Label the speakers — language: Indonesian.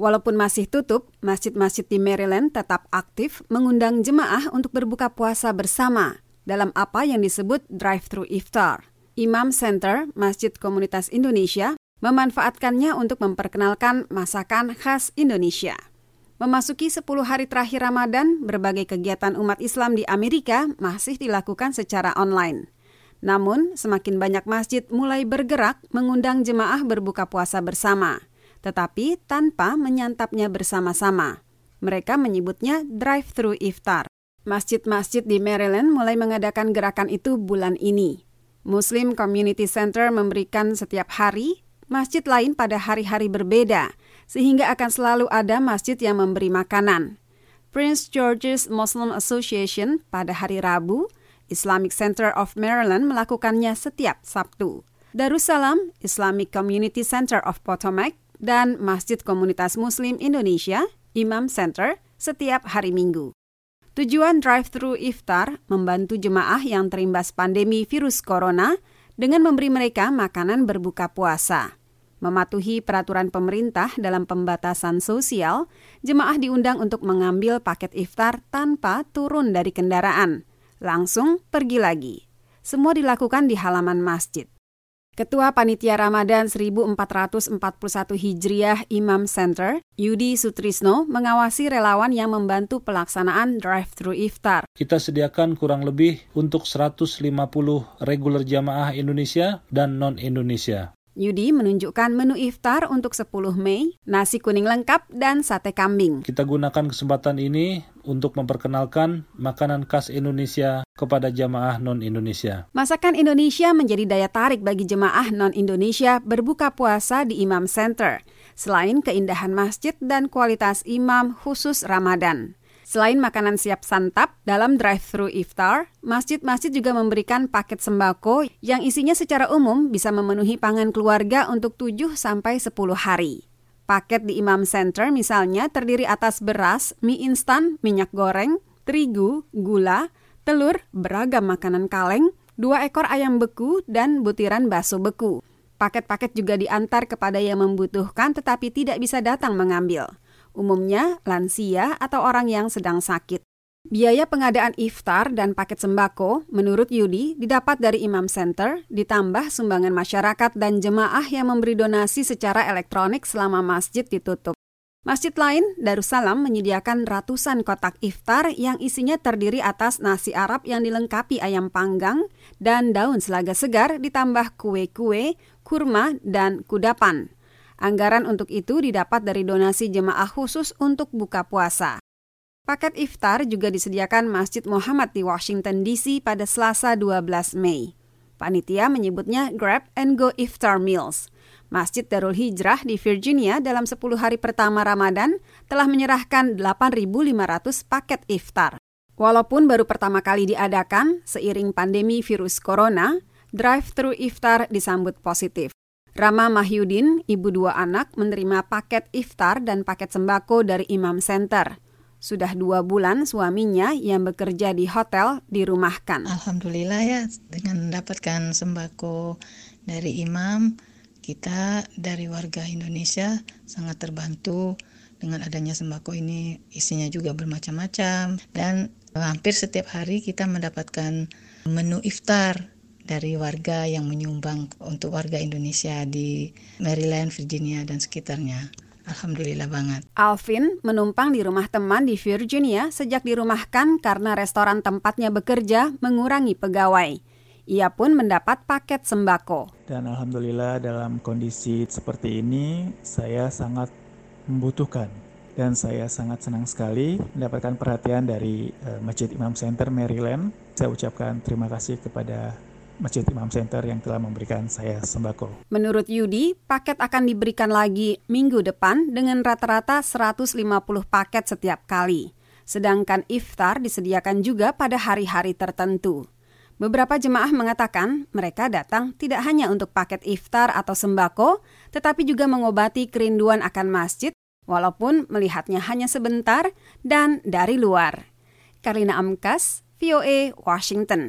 Speaker 1: Walaupun masih tutup, masjid-masjid di Maryland tetap aktif mengundang jemaah untuk berbuka puasa bersama dalam apa yang disebut drive-thru iftar. Imam Center, Masjid Komunitas Indonesia, memanfaatkannya untuk memperkenalkan masakan khas Indonesia. Memasuki 10 hari terakhir Ramadan, berbagai kegiatan umat Islam di Amerika masih dilakukan secara online. Namun, semakin banyak masjid mulai bergerak mengundang jemaah berbuka puasa bersama, tetapi tanpa menyantapnya bersama-sama. Mereka menyebutnya drive-thru iftar. Masjid-masjid di Maryland mulai mengadakan gerakan itu bulan ini. Muslim Community Center memberikan setiap hari, masjid lain pada hari-hari berbeda, sehingga akan selalu ada masjid yang memberi makanan. Prince George's Muslim Association pada hari Rabu Islamic Center of Maryland melakukannya setiap Sabtu. Darussalam Islamic Community Center of Potomac dan Masjid Komunitas Muslim Indonesia, Imam Center, setiap hari Minggu. Tujuan drive-thru iftar membantu jemaah yang terimbas pandemi virus corona dengan memberi mereka makanan berbuka puasa. Mematuhi peraturan pemerintah dalam pembatasan sosial, jemaah diundang untuk mengambil paket iftar tanpa turun dari kendaraan langsung pergi lagi. Semua dilakukan di halaman masjid. Ketua Panitia Ramadan 1441 Hijriah Imam Center, Yudi Sutrisno, mengawasi relawan yang membantu pelaksanaan drive-thru iftar.
Speaker 2: Kita sediakan kurang lebih untuk 150 regular jamaah Indonesia dan non-Indonesia.
Speaker 1: Yudi menunjukkan menu iftar untuk 10 Mei, nasi kuning lengkap dan sate kambing.
Speaker 2: Kita gunakan kesempatan ini untuk memperkenalkan makanan khas Indonesia kepada jamaah non-Indonesia.
Speaker 1: Masakan Indonesia menjadi daya tarik bagi jemaah non-Indonesia berbuka puasa di Imam Center, selain keindahan masjid dan kualitas imam khusus Ramadan. Selain makanan siap santap, dalam drive-thru iftar, masjid-masjid juga memberikan paket sembako yang isinya secara umum bisa memenuhi pangan keluarga untuk 7 sampai 10 hari. Paket di Imam Center misalnya terdiri atas beras, mie instan, minyak goreng, terigu, gula, telur, beragam makanan kaleng, dua ekor ayam beku, dan butiran bakso beku. Paket-paket juga diantar kepada yang membutuhkan tetapi tidak bisa datang mengambil umumnya lansia atau orang yang sedang sakit. Biaya pengadaan iftar dan paket sembako, menurut Yudi, didapat dari Imam Center, ditambah sumbangan masyarakat dan jemaah yang memberi donasi secara elektronik selama masjid ditutup. Masjid lain, Darussalam, menyediakan ratusan kotak iftar yang isinya terdiri atas nasi Arab yang dilengkapi ayam panggang dan daun selaga segar ditambah kue-kue, kurma, dan kudapan. Anggaran untuk itu didapat dari donasi jemaah khusus untuk buka puasa. Paket iftar juga disediakan Masjid Muhammad di Washington DC pada Selasa 12 Mei. Panitia menyebutnya Grab and Go Iftar Meals. Masjid Darul Hijrah di Virginia dalam 10 hari pertama Ramadan telah menyerahkan 8.500 paket iftar. Walaupun baru pertama kali diadakan, seiring pandemi virus corona, drive-thru iftar disambut positif. Rama Mahyudin, ibu dua anak, menerima paket iftar dan paket sembako dari Imam Center. Sudah dua bulan suaminya yang bekerja di hotel dirumahkan.
Speaker 3: Alhamdulillah ya, dengan mendapatkan sembako dari Imam, kita dari warga Indonesia sangat terbantu dengan adanya sembako ini. Isinya juga bermacam-macam dan hampir setiap hari kita mendapatkan menu iftar dari warga yang menyumbang untuk warga Indonesia di Maryland, Virginia, dan sekitarnya. Alhamdulillah banget.
Speaker 1: Alvin menumpang di rumah teman di Virginia sejak dirumahkan karena restoran tempatnya bekerja mengurangi pegawai. Ia pun mendapat paket sembako.
Speaker 4: Dan alhamdulillah dalam kondisi seperti ini saya sangat membutuhkan dan saya sangat senang sekali mendapatkan perhatian dari uh, Masjid Imam Center Maryland. Saya ucapkan terima kasih kepada Masjid Imam Center yang telah memberikan saya sembako.
Speaker 1: Menurut Yudi, paket akan diberikan lagi minggu depan dengan rata-rata 150 paket setiap kali. Sedangkan iftar disediakan juga pada hari-hari tertentu. Beberapa jemaah mengatakan mereka datang tidak hanya untuk paket iftar atau sembako, tetapi juga mengobati kerinduan akan masjid, walaupun melihatnya hanya sebentar dan dari luar. Karina Amkas, VOA, Washington.